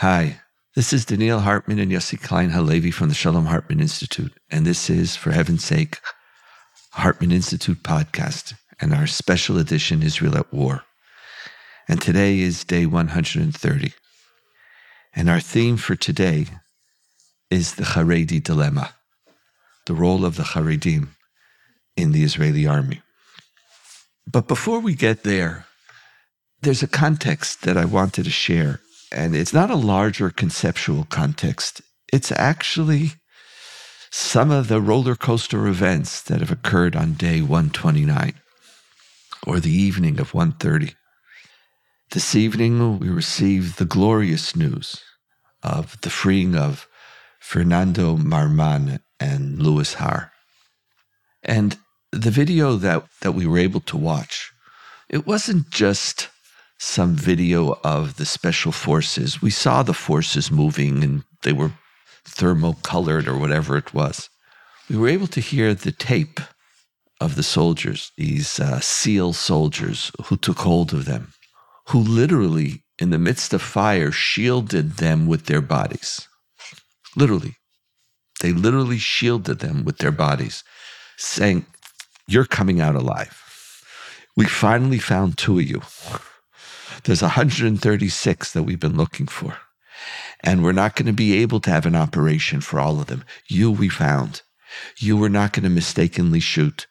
Hi, this is Donniel Hartman and Yossi Klein Halevi from the Shalom Hartman Institute, and this is, for heaven's sake, Hartman Institute podcast and our special edition Israel at War. And today is day 130. And our theme for today is the Haredi dilemma, the role of the Haredim in the Israeli army. But before we get there, there's a context that I wanted to share. And it's not a larger conceptual context. It's actually some of the roller coaster events that have occurred on day 129 or the evening of 130. This evening, we received the glorious news of the freeing of Fernando Marman and Louis Har. And the video that, that we were able to watch, it wasn't just some video of the special forces. We saw the forces moving and they were thermo colored or whatever it was. We were able to hear the tape of the soldiers, these uh, SEAL soldiers who took hold of them, who literally, in the midst of fire, shielded them with their bodies. Literally. They literally shielded them with their bodies, saying, You're coming out alive. We finally found two of you. There's 136 that we've been looking for. And we're not going to be able to have an operation for all of them. You we found. You were not going to mistakenly shoot.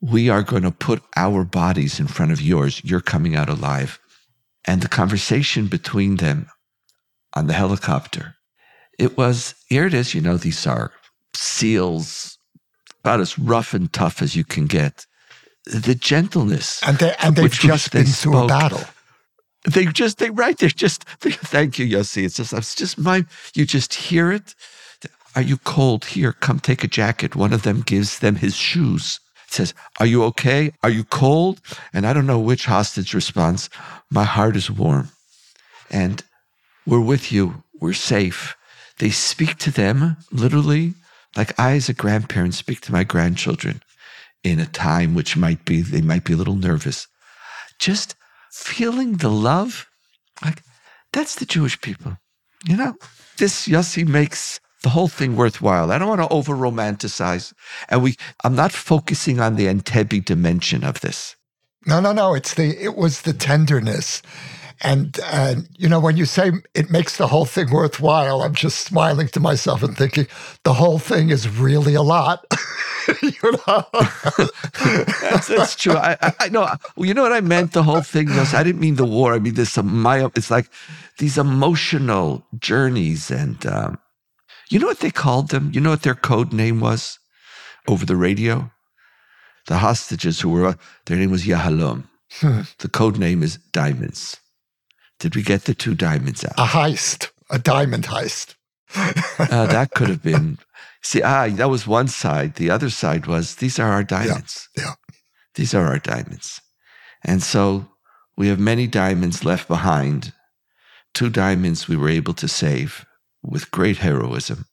We are going to put our bodies in front of yours. You're coming out alive. And the conversation between them on the helicopter, it was, here it is, you know, these are SEALs, about as rough and tough as you can get. The gentleness. And, they, and they've just been spoke, through a battle they just they right they're just they, thank you Yossi. It's just it's just my you just hear it. Are you cold? Here come take a jacket. One of them gives them his shoes. Says are you okay? Are you cold? And i don't know which hostage responds my heart is warm and we're with you. We're safe. They speak to them literally like i as a grandparent speak to my grandchildren in a time which might be they might be a little nervous. Just feeling the love, like that's the Jewish people. You know, this Yossi makes the whole thing worthwhile. I don't want to over romanticize. And we I'm not focusing on the Entebbe dimension of this. No, no, no. It's the it was the tenderness. And, uh, you know, when you say it makes the whole thing worthwhile, I'm just smiling to myself and thinking the whole thing is really a lot. you know? that's, that's, true. I, I know. You know what I meant? The whole thing was, I didn't mean the war. I mean, this, my, it's like these emotional journeys. And, um, you know what they called them? You know what their code name was over the radio? The hostages who were, their name was Yahalom. Hmm. The code name is Diamonds. Did we get the two diamonds out? A heist, a diamond heist. uh, that could have been. See, ah, that was one side. The other side was these are our diamonds. Yeah. yeah. These are our diamonds. And so we have many diamonds left behind. Two diamonds we were able to save with great heroism.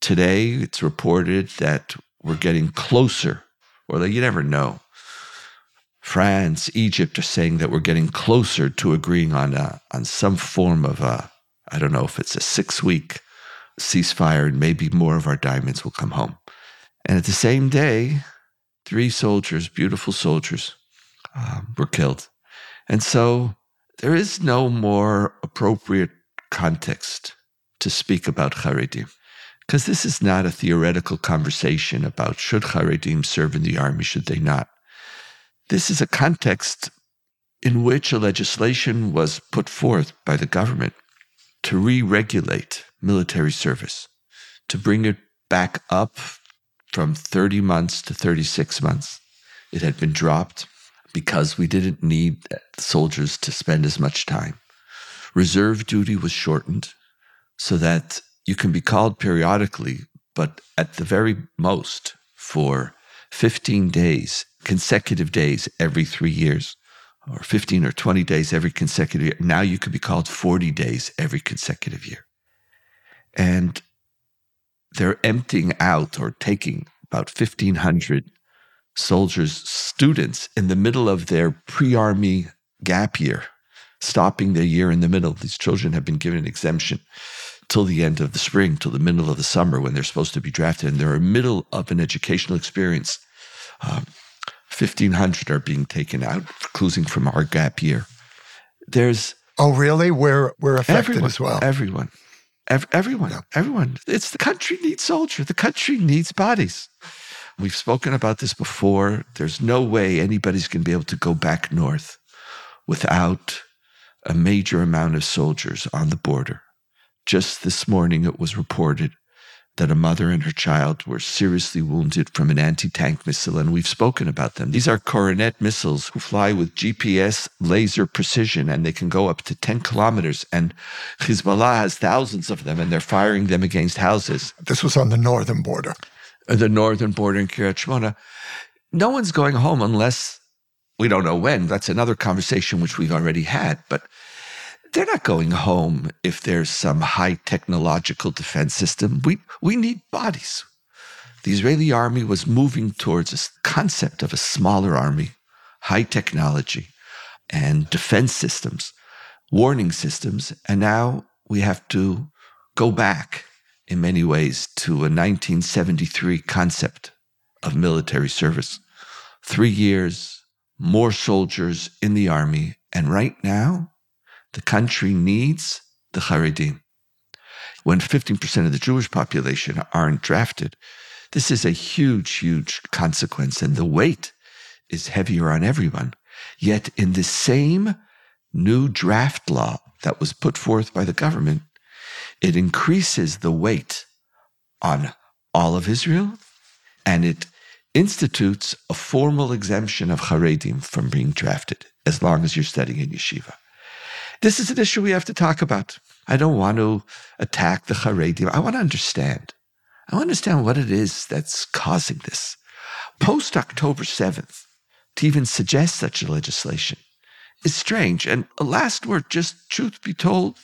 Today, it's reported that we're getting closer, or that you never know, France, Egypt are saying that we're getting closer to agreeing on a, on some form of a, I don't know if it's a six week ceasefire and maybe more of our diamonds will come home. And at the same day, three soldiers, beautiful soldiers, um, were killed. And so there is no more appropriate context to speak about Haredim. Because this is not a theoretical conversation about should Haredim serve in the army, should they not. This is a context in which a legislation was put forth by the government to re regulate military service, to bring it back up from 30 months to 36 months. It had been dropped because we didn't need soldiers to spend as much time. Reserve duty was shortened so that you can be called periodically, but at the very most for 15 days consecutive days every three years, or 15 or 20 days every consecutive year. Now you could be called 40 days every consecutive year. And they're emptying out or taking about 1,500 soldiers, students in the middle of their pre army gap year stopping their year in the middle. These children have been given an exemption till the end of the spring, till the middle of the summer when they're supposed to be drafted. And they're in the middle of an educational experience. Um, 1,500 are being taken out, closing from our gap year. There's Oh, really? We're we're affected everyone, as well. Everyone, Ev- everyone, Yeah. everyone. It's the country needs soldiers. The country needs bodies. We've spoken about this before. There's no way anybody's going to be able to go back north without a major amount of soldiers on the border. Just this morning, it was reported that a mother and her child were seriously wounded from an anti tank missile, and we've spoken about them. These are Kornet missiles who fly with GPS laser precision, and they can go up to 10 kilometers. And Hezbollah has thousands of them, and they're firing them against houses. This was on the northern border. Uh, The northern border in Kiryat Shmona. No one's going home unless we don't know when. That's another conversation which we've already had, but they're not going home if there's some high technological defense system. We we need bodies. The Israeli army was moving towards a concept of a smaller army, high technology, and defense systems, warning systems, and now we have to go back in many ways to a 1973 concept of military service. Three years, more soldiers in the army, and right now, the country needs the Haredim. When 15% of the Jewish population aren't drafted, this is a huge, huge consequence, and the weight is heavier on everyone. Yet, in the same new draft law that was put forth by the government, it increases the weight on all of Israel and it institutes a formal exemption of Haredim from being drafted as long as you're studying in yeshiva. This is an issue we have to talk about. I don't want to attack the Haredim. I want to understand. I want to understand what it is that's causing this. Post October 7th, to even suggest such a legislation is strange. And a last word, just truth be told,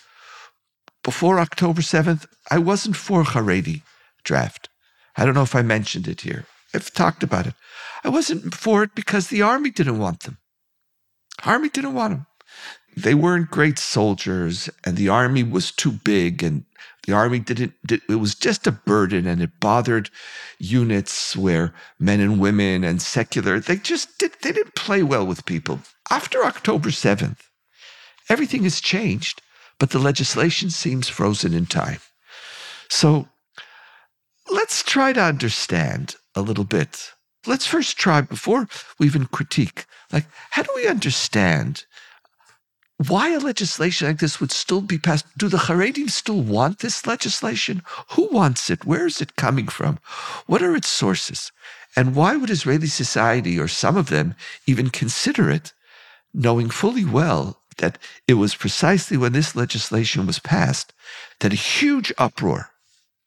before October 7th, I wasn't for Haredi draft. I don't know if I mentioned it here. I've talked about it. I wasn't for it because the army didn't want them. Army didn't want them. They weren't great soldiers, and the army was too big, and the army didn't. Did, it was just a burden, and it bothered units where men and women and secular. They just did. They didn't play well with people. After October seventh, everything has changed, but the legislation seems frozen in time. So let's try to understand a little bit. Let's first try, before we even critique, like, how do we understand why a legislation like this would still be passed? Do the Haredim still want this legislation? Who wants it? Where is it coming from? What are its sources? And why would Israeli society, or some of them, even consider it, knowing fully well that it was precisely when this legislation was passed that a huge uproar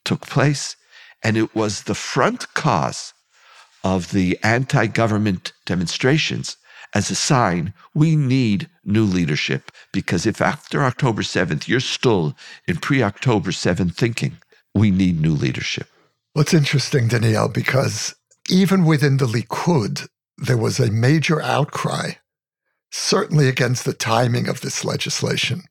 took place, and it was the front cause of the anti government demonstrations as a sign we need new leadership. Because if after October 7th you're still in pre October 7th thinking, we need new leadership. What's interesting, Donniel, because even within the Likud, there was a major outcry, certainly against the timing of this legislation.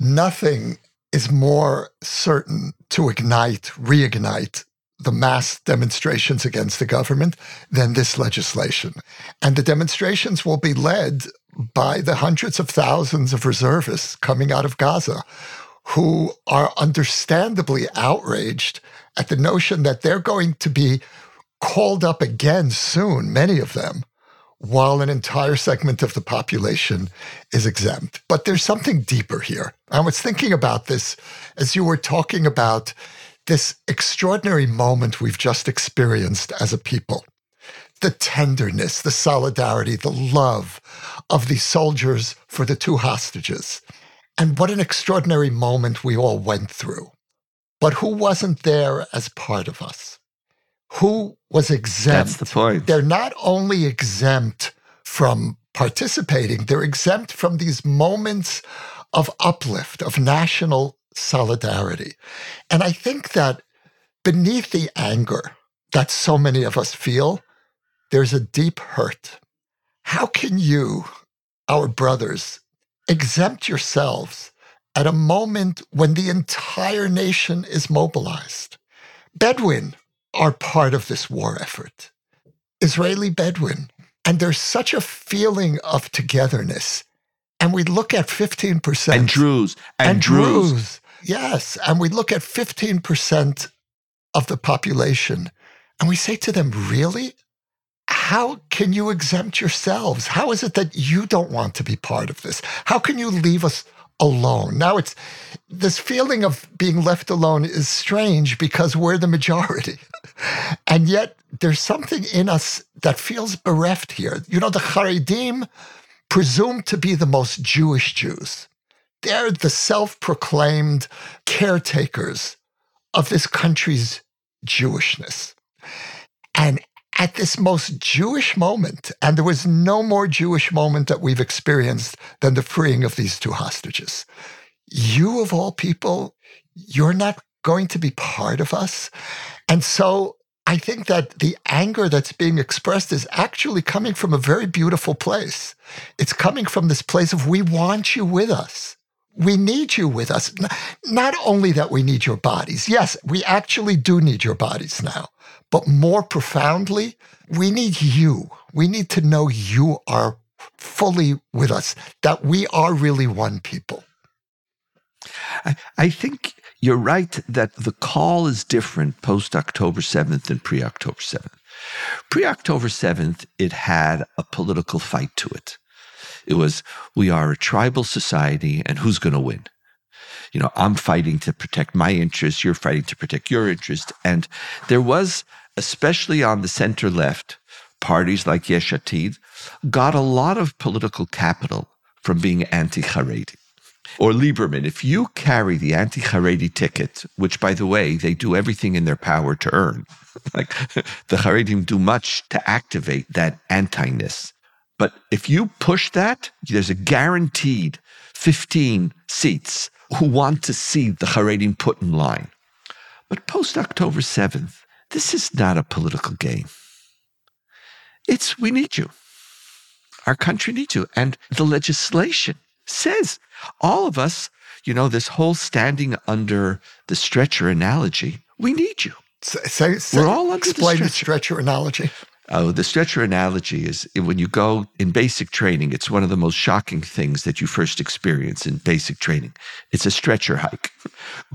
Nothing is more certain to ignite, reignite the mass demonstrations against the government than this legislation. And the demonstrations will be led by the hundreds of thousands of reservists coming out of Gaza who are understandably outraged at the notion that they're going to be called up again soon, many of them, while an entire segment of the population is exempt. But there's something deeper here. I was thinking about this as you were talking about this extraordinary moment we've just experienced as a people. The tenderness, the solidarity, the love of the soldiers for the two hostages. And what an extraordinary moment we all went through. But who wasn't there as part of us? Who was exempt? That's the point. They're not only exempt from participating, they're exempt from these moments of uplift, of national solidarity. And I think that beneath the anger that so many of us feel, there's a deep hurt. How can you, our brothers, exempt yourselves at a moment when the entire nation is mobilized. Bedouin are part of this war effort. Israeli Bedouin. And there's such a feeling of togetherness. And we look at 15%. And Druze. And, and Druze. Druze. Yes. And we look at 15% of the population and we say to them, Really? How can you exempt yourselves? How is it that you don't want to be part of this? How can you leave us alone? Now it's this feeling of being left alone is strange because we're the majority. and yet there's something in us that feels bereft here. You know, the Haredim presumed to be the most Jewish Jews. They're the self proclaimed caretakers of this country's Jewishness. And at this most Jewish moment, and there was no more Jewish moment that we've experienced than the freeing of these two hostages. You, of all people, you're not going to be part of us. And so I think that the anger that's being expressed is actually coming from a very beautiful place. It's coming from this place of we want you with us. We need you with us. Not only that we need your bodies. Yes, we actually do need your bodies now. But more profoundly, we need you. We need to know you are fully with us, that we are really one people. I, I think you're right that the call is different post October 7th and pre October 7th. Pre October 7th, it had a political fight to it. It was, we are a tribal society, and who's going to win? You know, I'm fighting to protect my interests, you're fighting to protect your interest. And there was especially on the center left, parties like Yesh Atid got a lot of political capital from being anti Haredi. Or Lieberman, if you carry the anti Haredi ticket, which by the way, they do everything in their power to earn, like the Haredim do much to activate that anti ness. But if you push that, there's a guaranteed 15 seats who want to see the Haredim put in line. But post October 7th, this is not a political game. It's we need you. Our country needs you. And the legislation says all of us, you know, this whole standing under the stretcher analogy, we need you. Say, say, We're all under explain the stretcher. the stretcher analogy. Oh, the stretcher analogy is when you go in basic training, it's one of the most shocking things that you first experience in basic training. It's a stretcher hike.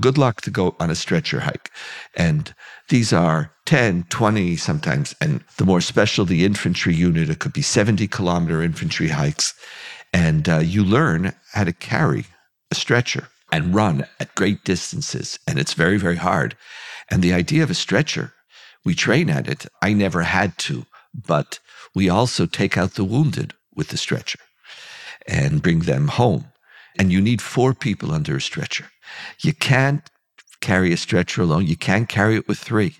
Good luck to go on a stretcher hike. And these are 10, 20 sometimes. And the more special the infantry unit, it could be 70 kilometer infantry hikes. And uh, you learn how to carry a stretcher and run at great distances. And it's very, very hard. And the idea of a stretcher we train at it. I never had to, but we also take out the wounded with the stretcher and bring them home. And you need four people under a stretcher. You can't carry a stretcher alone. You can't carry it with three.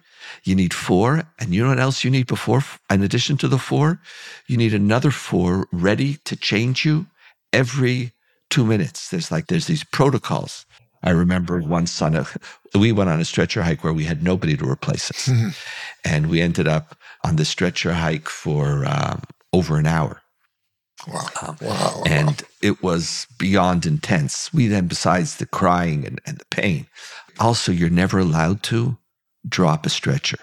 You need four. And you know what else you need before? In addition to the four, you need another four ready to change you every two minutes. There's like, there's these protocols. I remember once on a, we went on a stretcher hike where we had nobody to replace us. And we ended up on the stretcher hike for um, over an hour. Wow. Um, wow. And it was beyond intense. We then, besides the crying and, and the pain, also, you're never allowed to drop a stretcher.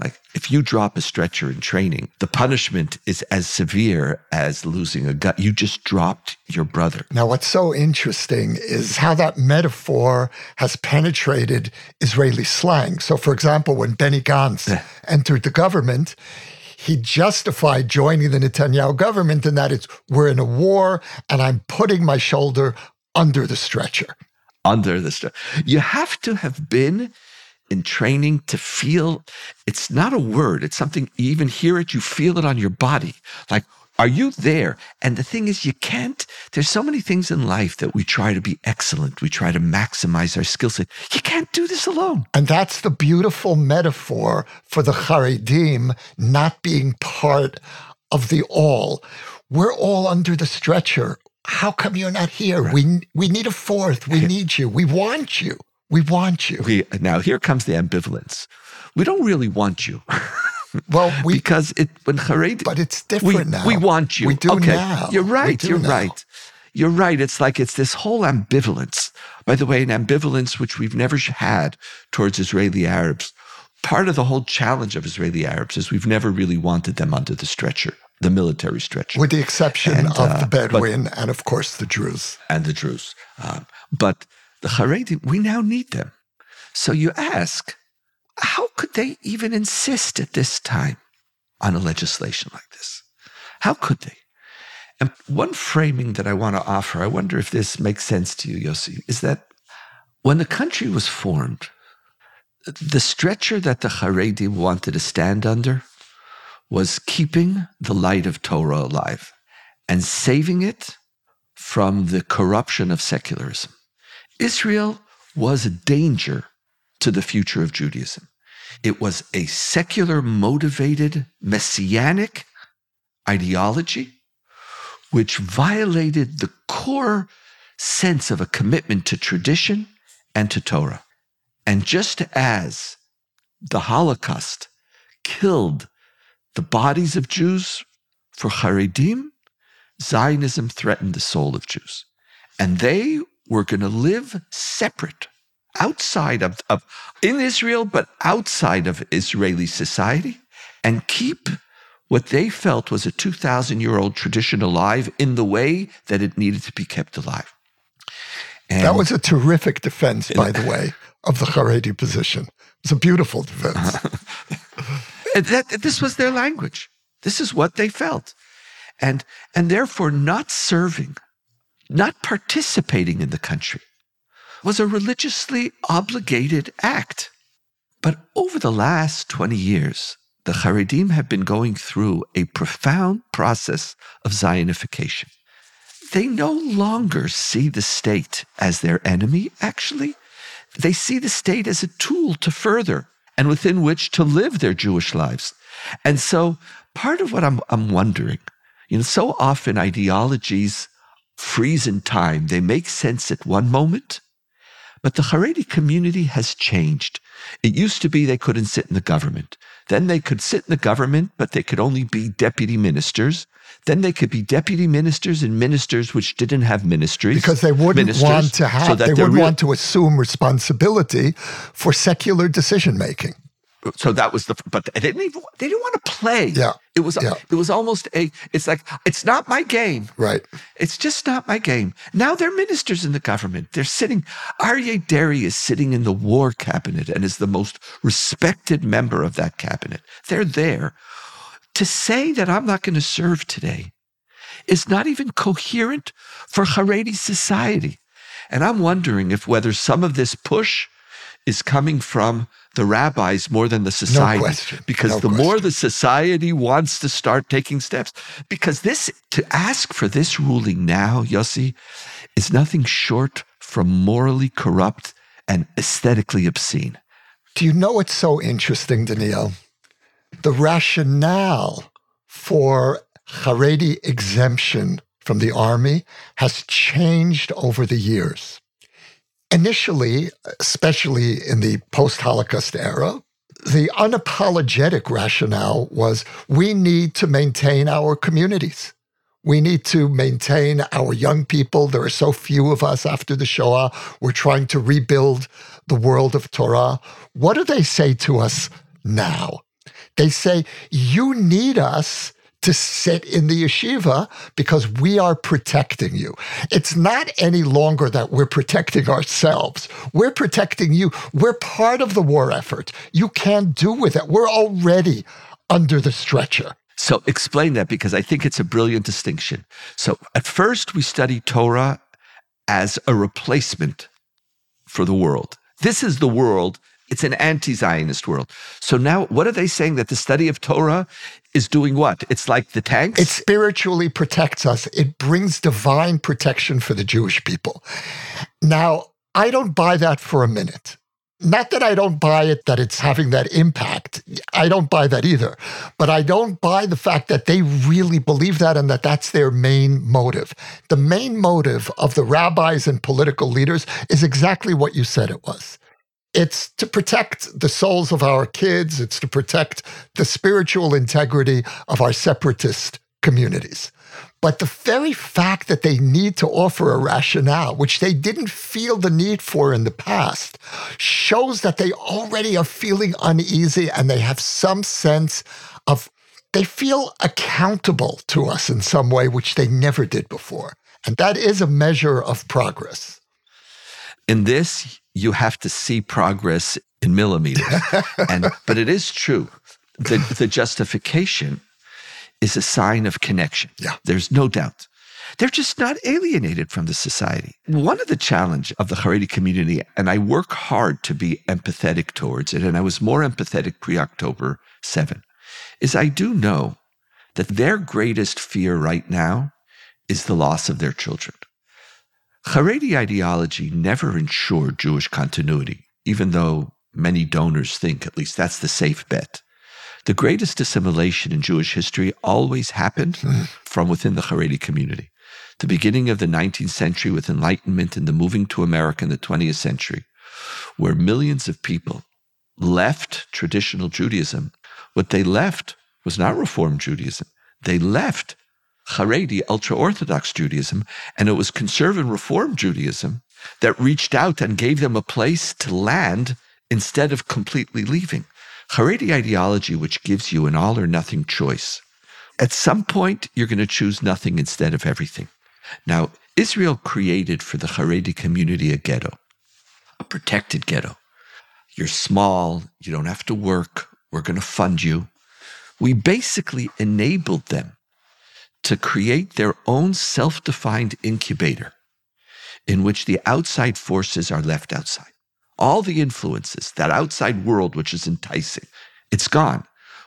Like if you drop a stretcher in training, the punishment is as severe as losing a gut. You just dropped your brother. Now, what's so interesting is how that metaphor has penetrated Israeli slang. So, for example, when Benny Gantz entered the government, he justified joining the Netanyahu government in that it's we're in a war and I'm putting my shoulder under the stretcher. Under the stretcher. You have to have been in training to feel it's not a word, it's something you even hear it, you feel it on your body. Like, are you there? And the thing is, you can't. There's so many things in life that we try to be excellent. We try to maximize our skill set. You can't do this alone. And that's the beautiful metaphor for the Haredim not being part of the all. We're all under the stretcher. How come you're not here? Right. We we need a fourth. We need you. We want you. We want you. We, now here comes the ambivalence. We don't really want you. well, we, because it when Hared, but it's different we, now. We want you. We do okay. now. You're right. You're now. right. you're right. It's like it's this whole ambivalence. By the way, an ambivalence which we've never had towards Israeli Arabs. Part of the whole challenge of Israeli Arabs is we've never really wanted them under the stretcher, the military stretcher. With the exception And, of uh, the but- Bedouin and, of course, the Druze. and the Druze. Um, but the Haredi, we now need them. So you ask, how could they even insist at this time on a legislation like this? How could they? And one framing that I want to offer, I wonder if this makes sense to you, Yossi, is that when the country was formed, the stretcher that the Haredi wanted to stand under was keeping the light of Torah alive and saving it from the corruption of secularism. Israel was a danger to the future of Judaism. It was a secular motivated messianic ideology which violated the core sense of a commitment to tradition and to Torah. And just as the Holocaust killed the bodies of Jews for Haredim, Zionism threatened the soul of Jews. And they were going to live separate outside of, of in Israel, but outside of Israeli society and keep what they felt was a 2,000 year old tradition alive in the way that it needed to be kept alive. And That was a terrific defense, by the way, of the Haredi position. It was a beautiful defense. And that, this was their language. This is what they felt. And, and therefore, not serving, not participating in the country was a religiously obligated act. But over the last 20 years, the Haredim have been going through a profound process of Zionification. They no longer see the state as their enemy, actually. They see the state as a tool to further and within which to live their Jewish lives. And so part of what I'm, I'm wondering, you know, so often ideologies freeze in time. They make sense at one moment, but the Haredi community has changed. It used to be they couldn't sit in the government. Then they could sit in the government, but they could only be deputy ministers. Then they could be deputy ministers and ministers which didn't have ministries. because they wouldn't want to have, so they wouldn't real- want to assume responsibility for secular decision making. So that was the but they didn't even they didn't want to play. Yeah, it was yeah. it was almost a it's like it's not my game. Right. it's just not my game. Now they're ministers in the government. They're sitting Aryeh Deri is sitting in the war cabinet and is the most respected member of that cabinet. They're there. To say that I'm not going to serve today is not even coherent for Haredi society. And I'm wondering if whether some of this push is coming from the rabbis more than the society. question. Because No the more the society wants to start taking steps, because this, to ask for this ruling now, Yossi, is nothing short from morally corrupt and aesthetically obscene. Do you know what's so interesting, Donniel? The rationale for Haredi exemption from the army has changed over the years. Initially, especially in the post Holocaust era, the unapologetic rationale was we need to maintain our communities. We need to maintain our young people. There are so few of us after the Shoah. We're trying to rebuild the world of Torah. What do they say to us now? They say, You need us to sit in the yeshiva because we are protecting you. It's not any longer that we're protecting ourselves. We're protecting you. We're part of the war effort. You can't do with it. We're already under the stretcher. So explain that because I think it's a brilliant distinction. So at first, we study Torah as a replacement for the world. This is the world. It's an anti Zionist world. So now, what are they saying? That the study of Torah is doing what? It's like the tanks? It spiritually protects us. It brings divine protection for the Jewish people. Now, I don't buy that for a minute. Not that I don't buy it that it's having that impact. I don't buy that either. But I don't buy the fact that they really believe that and that that's their main motive. The main motive of the rabbis and political leaders is exactly what you said it was. It's to protect the souls of our kids, it's to protect the spiritual integrity of our separatist communities. But the very fact that they need to offer a rationale, which they didn't feel the need for in the past, shows that they already are feeling uneasy and they have some sense of, they feel accountable to us in some way, which they never did before. And that is a measure of progress. In this, you have to see progress in millimeters. and, but it is true. The, the justification is a sign of connection. Yeah. There's no doubt. They're just not alienated from the society. One of the challenge of the Haredi community, and I work hard to be empathetic towards it, and I was more empathetic pre-October 7, is I do know that their greatest fear right now is the loss of their children. Haredi ideology never ensured Jewish continuity, even though many donors think at least that's the safe bet. The greatest assimilation in Jewish history always happened hmm. from within the Haredi community. The beginning of the 19th century with Enlightenment and the moving to America in the 20th century, where millions of people left traditional Judaism, what they left was not Reform Judaism. They left Haredi, ultra Orthodox Judaism, and it was conservative Reform Judaism that reached out and gave them a place to land instead of completely leaving. Haredi ideology, which gives you an all or nothing choice. At some point, you're going to choose nothing instead of everything. Now, Israel created for the Haredi community a ghetto, a protected ghetto. You're small, you don't have to work, we're going to fund you. We basically enabled them to create their own self defined incubator in which the outside forces are left outside. All the influences, that outside world which is enticing, it's gone.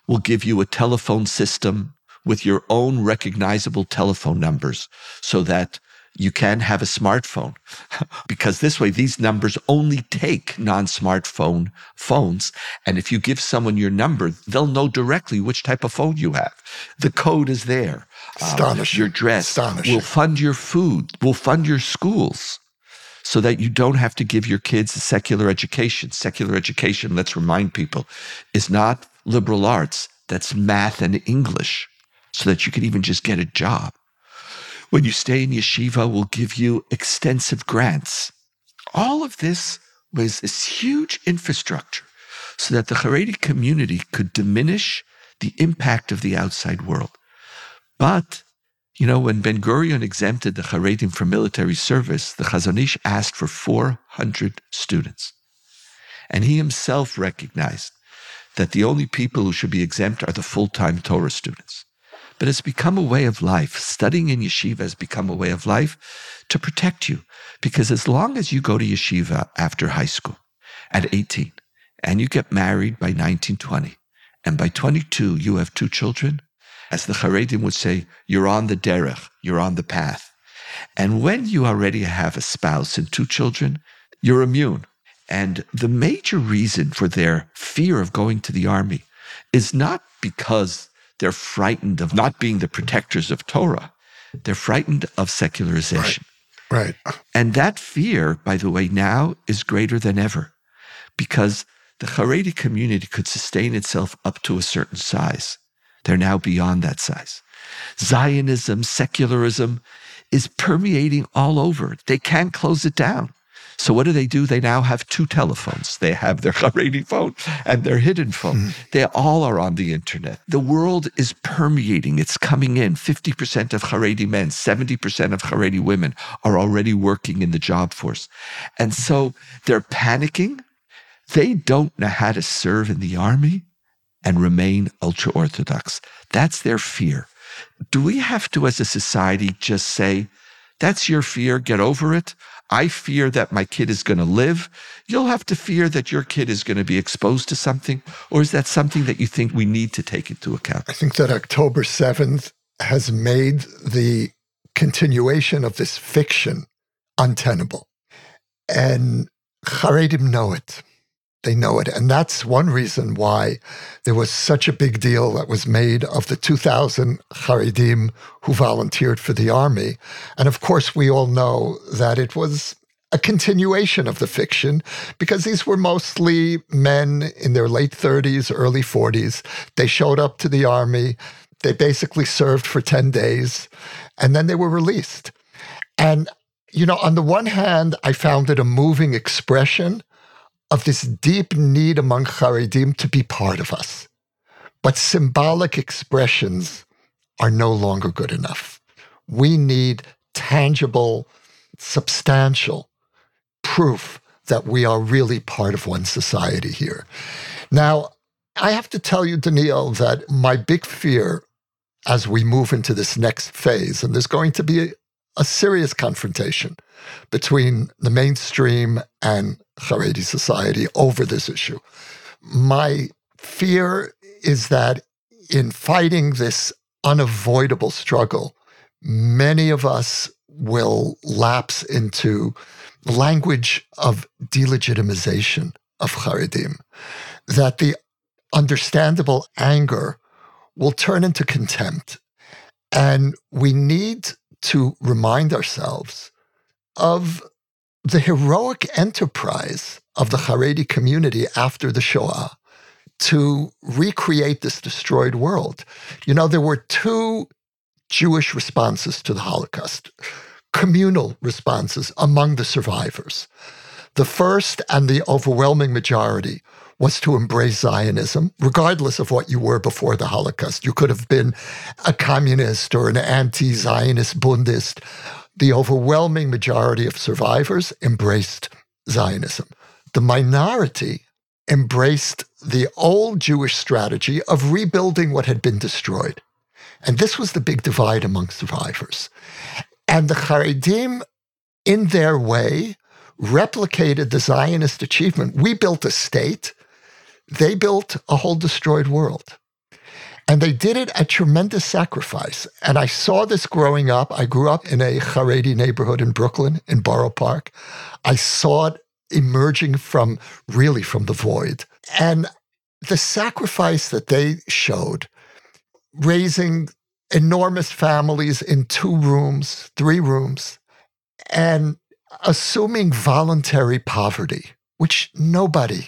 We'll give you a telephone system with your own recognizable telephone numbers so that you can have a smartphone. Because this way these numbers only take non-smartphone phones and if you give someone your number they'll know directly which type of phone you have. The code is there Astonishing. Um, your dress Astonishing. we'll fund your food we'll fund your schools so that you don't have to give your kids a secular education. Secular education, let's remind people, is not liberal arts, that's math and English, so that you can even just get a job. When you stay in yeshiva, we'll give you extensive grants. All of this was this huge infrastructure so that the Haredi community could diminish the impact of the outside world. But you know, when Ben Gurion exempted the Haredim from military service, the Chazon Ish asked for 400 students. And he himself recognized that the only people who should be exempt are the full time Torah students. But it's become a way of life. Studying in yeshiva has become a way of life to protect you. Because as long as you go to yeshiva after high school at 18 and you get married by 1920, and by 22 you have two children, as the Haredim would say, you're on the derech, you're on the path. And when you already have a spouse and two children, you're immune. And the major reason for their fear of going to the army is not because they're frightened of not being the protectors of Torah. They're frightened of secularization. Right. right. And that fear, by the way, now is greater than ever because the Haredi community could sustain itself up to a certain size. They're now beyond that size. Zionism, secularism is permeating all over. They can't close it down. So what do they do? They now have two telephones. They have their Haredi phone and their hidden phone. Mm. They all are on the internet. The world is permeating. It's coming in. 50% of Haredi men, 70% of Haredi women are already working in the job force. And so they're panicking. They don't know how to serve in the army and remain ultra Orthodox. That's their fear. Do we have to, as a society, just say, that's your fear, get over it? I fear that my kid is going to live. You'll have to fear that your kid is going to be exposed to something. Or is that something that you think we need to take into account? I think that October 7th has made the continuation of this fiction untenable. And Haredim know it. They know it. And that's one reason why there was such a big deal that was made of the 2,000 Haredim who volunteered for the army. And of course, we all know that it was a continuation of the fiction because these were mostly men in their late 30s, early 40s. They showed up to the army. They basically served for 10 days and then they were released. And, you know, on the one hand, I found it a moving expression of this deep need among Haredim to be part of us. But symbolic expressions are no longer good enough. We need tangible, substantial proof that we are really part of one society here. Now, I have to tell you, Donniel, that my big fear as we move into this next phase, and there's going to be a, serious confrontation between the mainstream and Haredi society over this issue. My fear is that in fighting this unavoidable struggle, many of us will lapse into language of delegitimization of Haredim, that the understandable anger will turn into contempt. And we need to remind ourselves of the heroic enterprise of the Haredi community after the Shoah to recreate this destroyed world. You know, there were two Jewish responses to the Holocaust, communal responses among the survivors. The first and the overwhelming majority was to embrace Zionism, regardless of what you were before the Holocaust. You could have been a communist or an anti Zionist Bundist. The overwhelming majority of survivors embraced Zionism. The minority embraced the old Jewish strategy of rebuilding what had been destroyed. And this was the big divide among survivors. And the Haredim, in their way, replicated the Zionist achievement. We built a state, they built a whole destroyed world. And they did it at tremendous sacrifice. And I saw this growing up. I grew up in a Haredi neighborhood in Brooklyn, in Borough Park. I saw it emerging from really from the void. And the sacrifice that they showed, raising enormous families in two rooms, three rooms, and assuming voluntary poverty, which nobody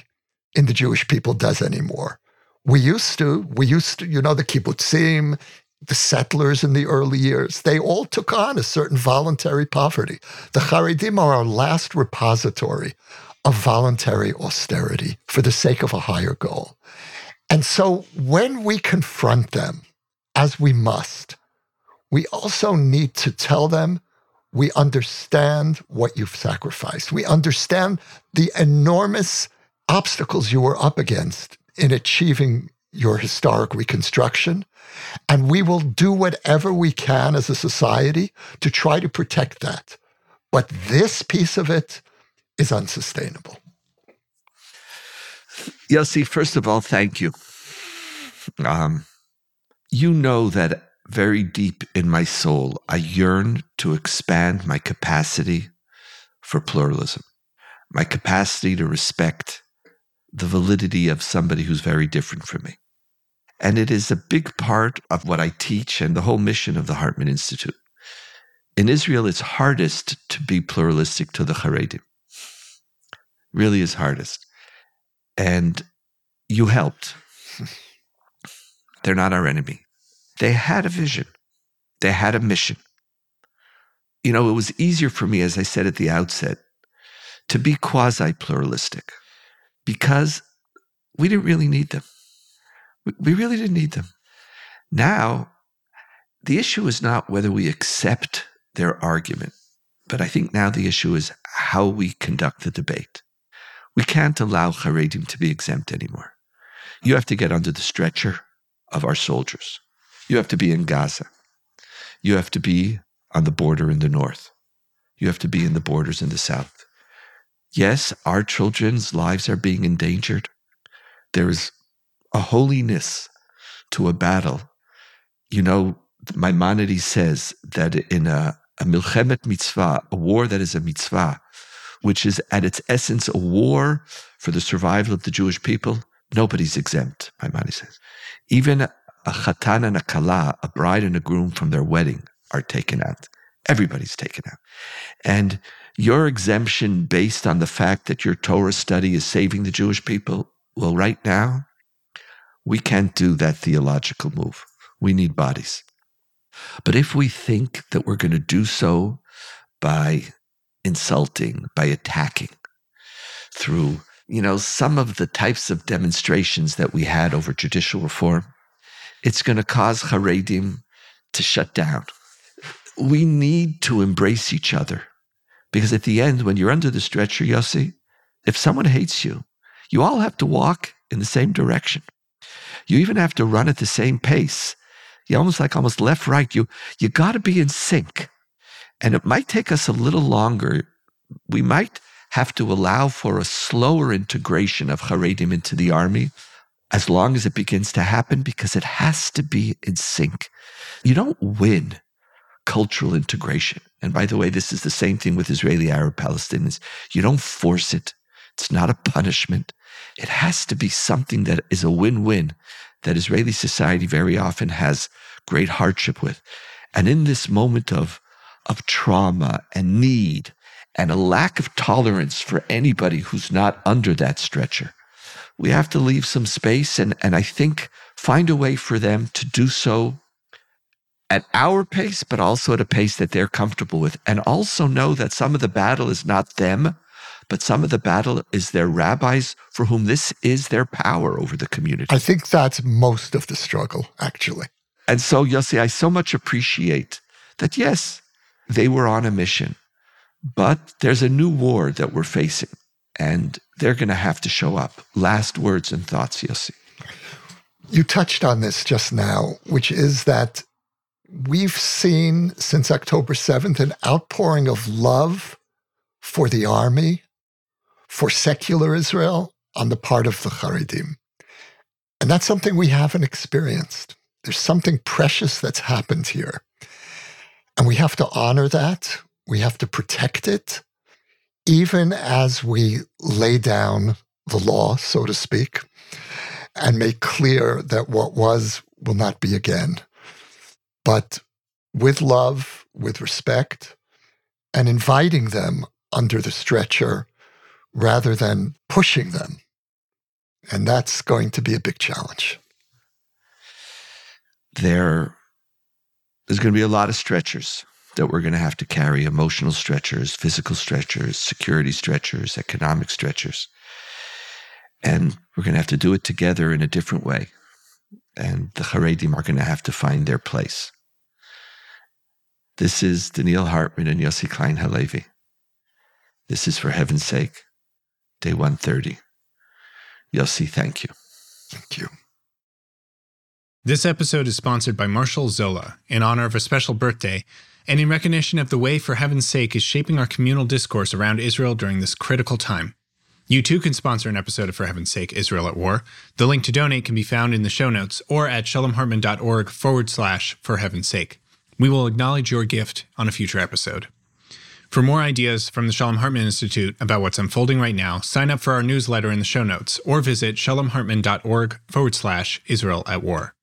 in the Jewish people does anymore. We used to, we used to, you know, the kibbutzim, the settlers in the early years, they all took on a certain voluntary poverty. The Haredim are our last repository of voluntary austerity for the sake of a higher goal. And so when we confront them, as we must, we also need to tell them we understand what you've sacrificed. We understand the enormous obstacles you were up against in achieving your historic reconstruction. And we will do whatever we can as a society to try to protect that. But this piece of it is unsustainable. Yossi, first of all, thank you. Um, you know that very deep in my soul, I yearn to expand my capacity for pluralism, my capacity to respect the validity of somebody who's very different from me. And it is a big part of what I teach and the whole mission of the Hartman Institute. In Israel, it's hardest to be pluralistic to the Haredim. Really is hardest. And you helped. They're not our enemy. They had a vision, they had a mission. You know, it was easier for me, as I said at the outset, to be quasi pluralistic because we didn't really need them. We really didn't need them. Now, the issue is not whether we accept their argument, but I think now the issue is how we conduct the debate. We can't allow Haredim to be exempt anymore. You have to get under the stretcher of our soldiers. You have to be in Gaza. You have to be on the border in the north. You have to be in the borders in the south. Yes, our children's lives are being endangered. There is a holiness to a battle. You know, Maimonides says that in a, a milchemet mitzvah, a war that is a mitzvah, which is at its essence a war for the survival of the Jewish people, nobody's exempt, Maimonides says. Even a chatan and a kala, a bride and a groom from their wedding, are taken out. Everybody's taken out. And your exemption based on the fact that your Torah study is saving the Jewish people, well, right now, we can't do that theological move. We need bodies. But if we think that we're going to do so by insulting, by attacking, through, you know, some of the types of demonstrations that we had over judicial reform, it's going to cause Haredim to shut down. We need to embrace each other because at the end, when you're under the stretcher, Yossi, if someone hates you, you all have to walk in the same direction. You even have to run at the same pace. You almost like almost left, right. You you got to be in sync. And it might take us a little longer. We might have to allow for a slower integration of Haredim into the army as long as it begins to happen because it has to be in sync. You don't win cultural integration. And by the way, this is the same thing with Israeli Arab Palestinians. You don't force it. It's not a punishment. It has to be something that is a win win that Israeli society very often has great hardship with. And in this moment of, of trauma and need and a lack of tolerance for anybody who's not under that stretcher, we have to leave some space and, and I think find a way for them to do so at our pace, but also at a pace that they're comfortable with. And also know that some of the battle is not them, but some of the battle is their rabbis for whom this is their power over the community. I think that's most of the struggle, actually. And so, Yossi, I so much appreciate that, yes, they were on a mission, but there's a new war that we're facing, and they're going to have to show up. Last words and thoughts, Yossi. You touched on this just now, which is that we've seen since October 7th an outpouring of love for the army, for secular Israel on the part of the Haredim. And that's something we haven't experienced. There's something precious that's happened here. And we have to honor that. We have to protect it, even as we lay down the law, so to speak, and make clear that what was will not be again. But with love, with respect, and inviting them under the stretcher rather than pushing them. And that's going to be a big challenge. There, there's going to be a lot of stretchers that we're going to have to carry emotional stretchers, physical stretchers, security stretchers, economic stretchers. And we're going to have to do it together in a different way. And the Haredim are going to have to find their place. This is Donniel Hartman and Yossi Klein Halevi. This is for heaven's sake day 130. Yossi, thank you. Thank you. This episode is sponsored by Marshall Zola in honor of a special birthday and in recognition of the way For Heaven's Sake is shaping our communal discourse around Israel during this critical time. You too can sponsor an episode of For Heaven's Sake Israel at War. The link to donate can be found in the show notes or at shalomhartman.org forward slash For Heaven's Sake. We will acknowledge your gift on a future episode. For more ideas from the Shalom Hartman Institute about what's unfolding right now, sign up for our newsletter in the show notes or visit shalomhartman.org forward slash Israel at war.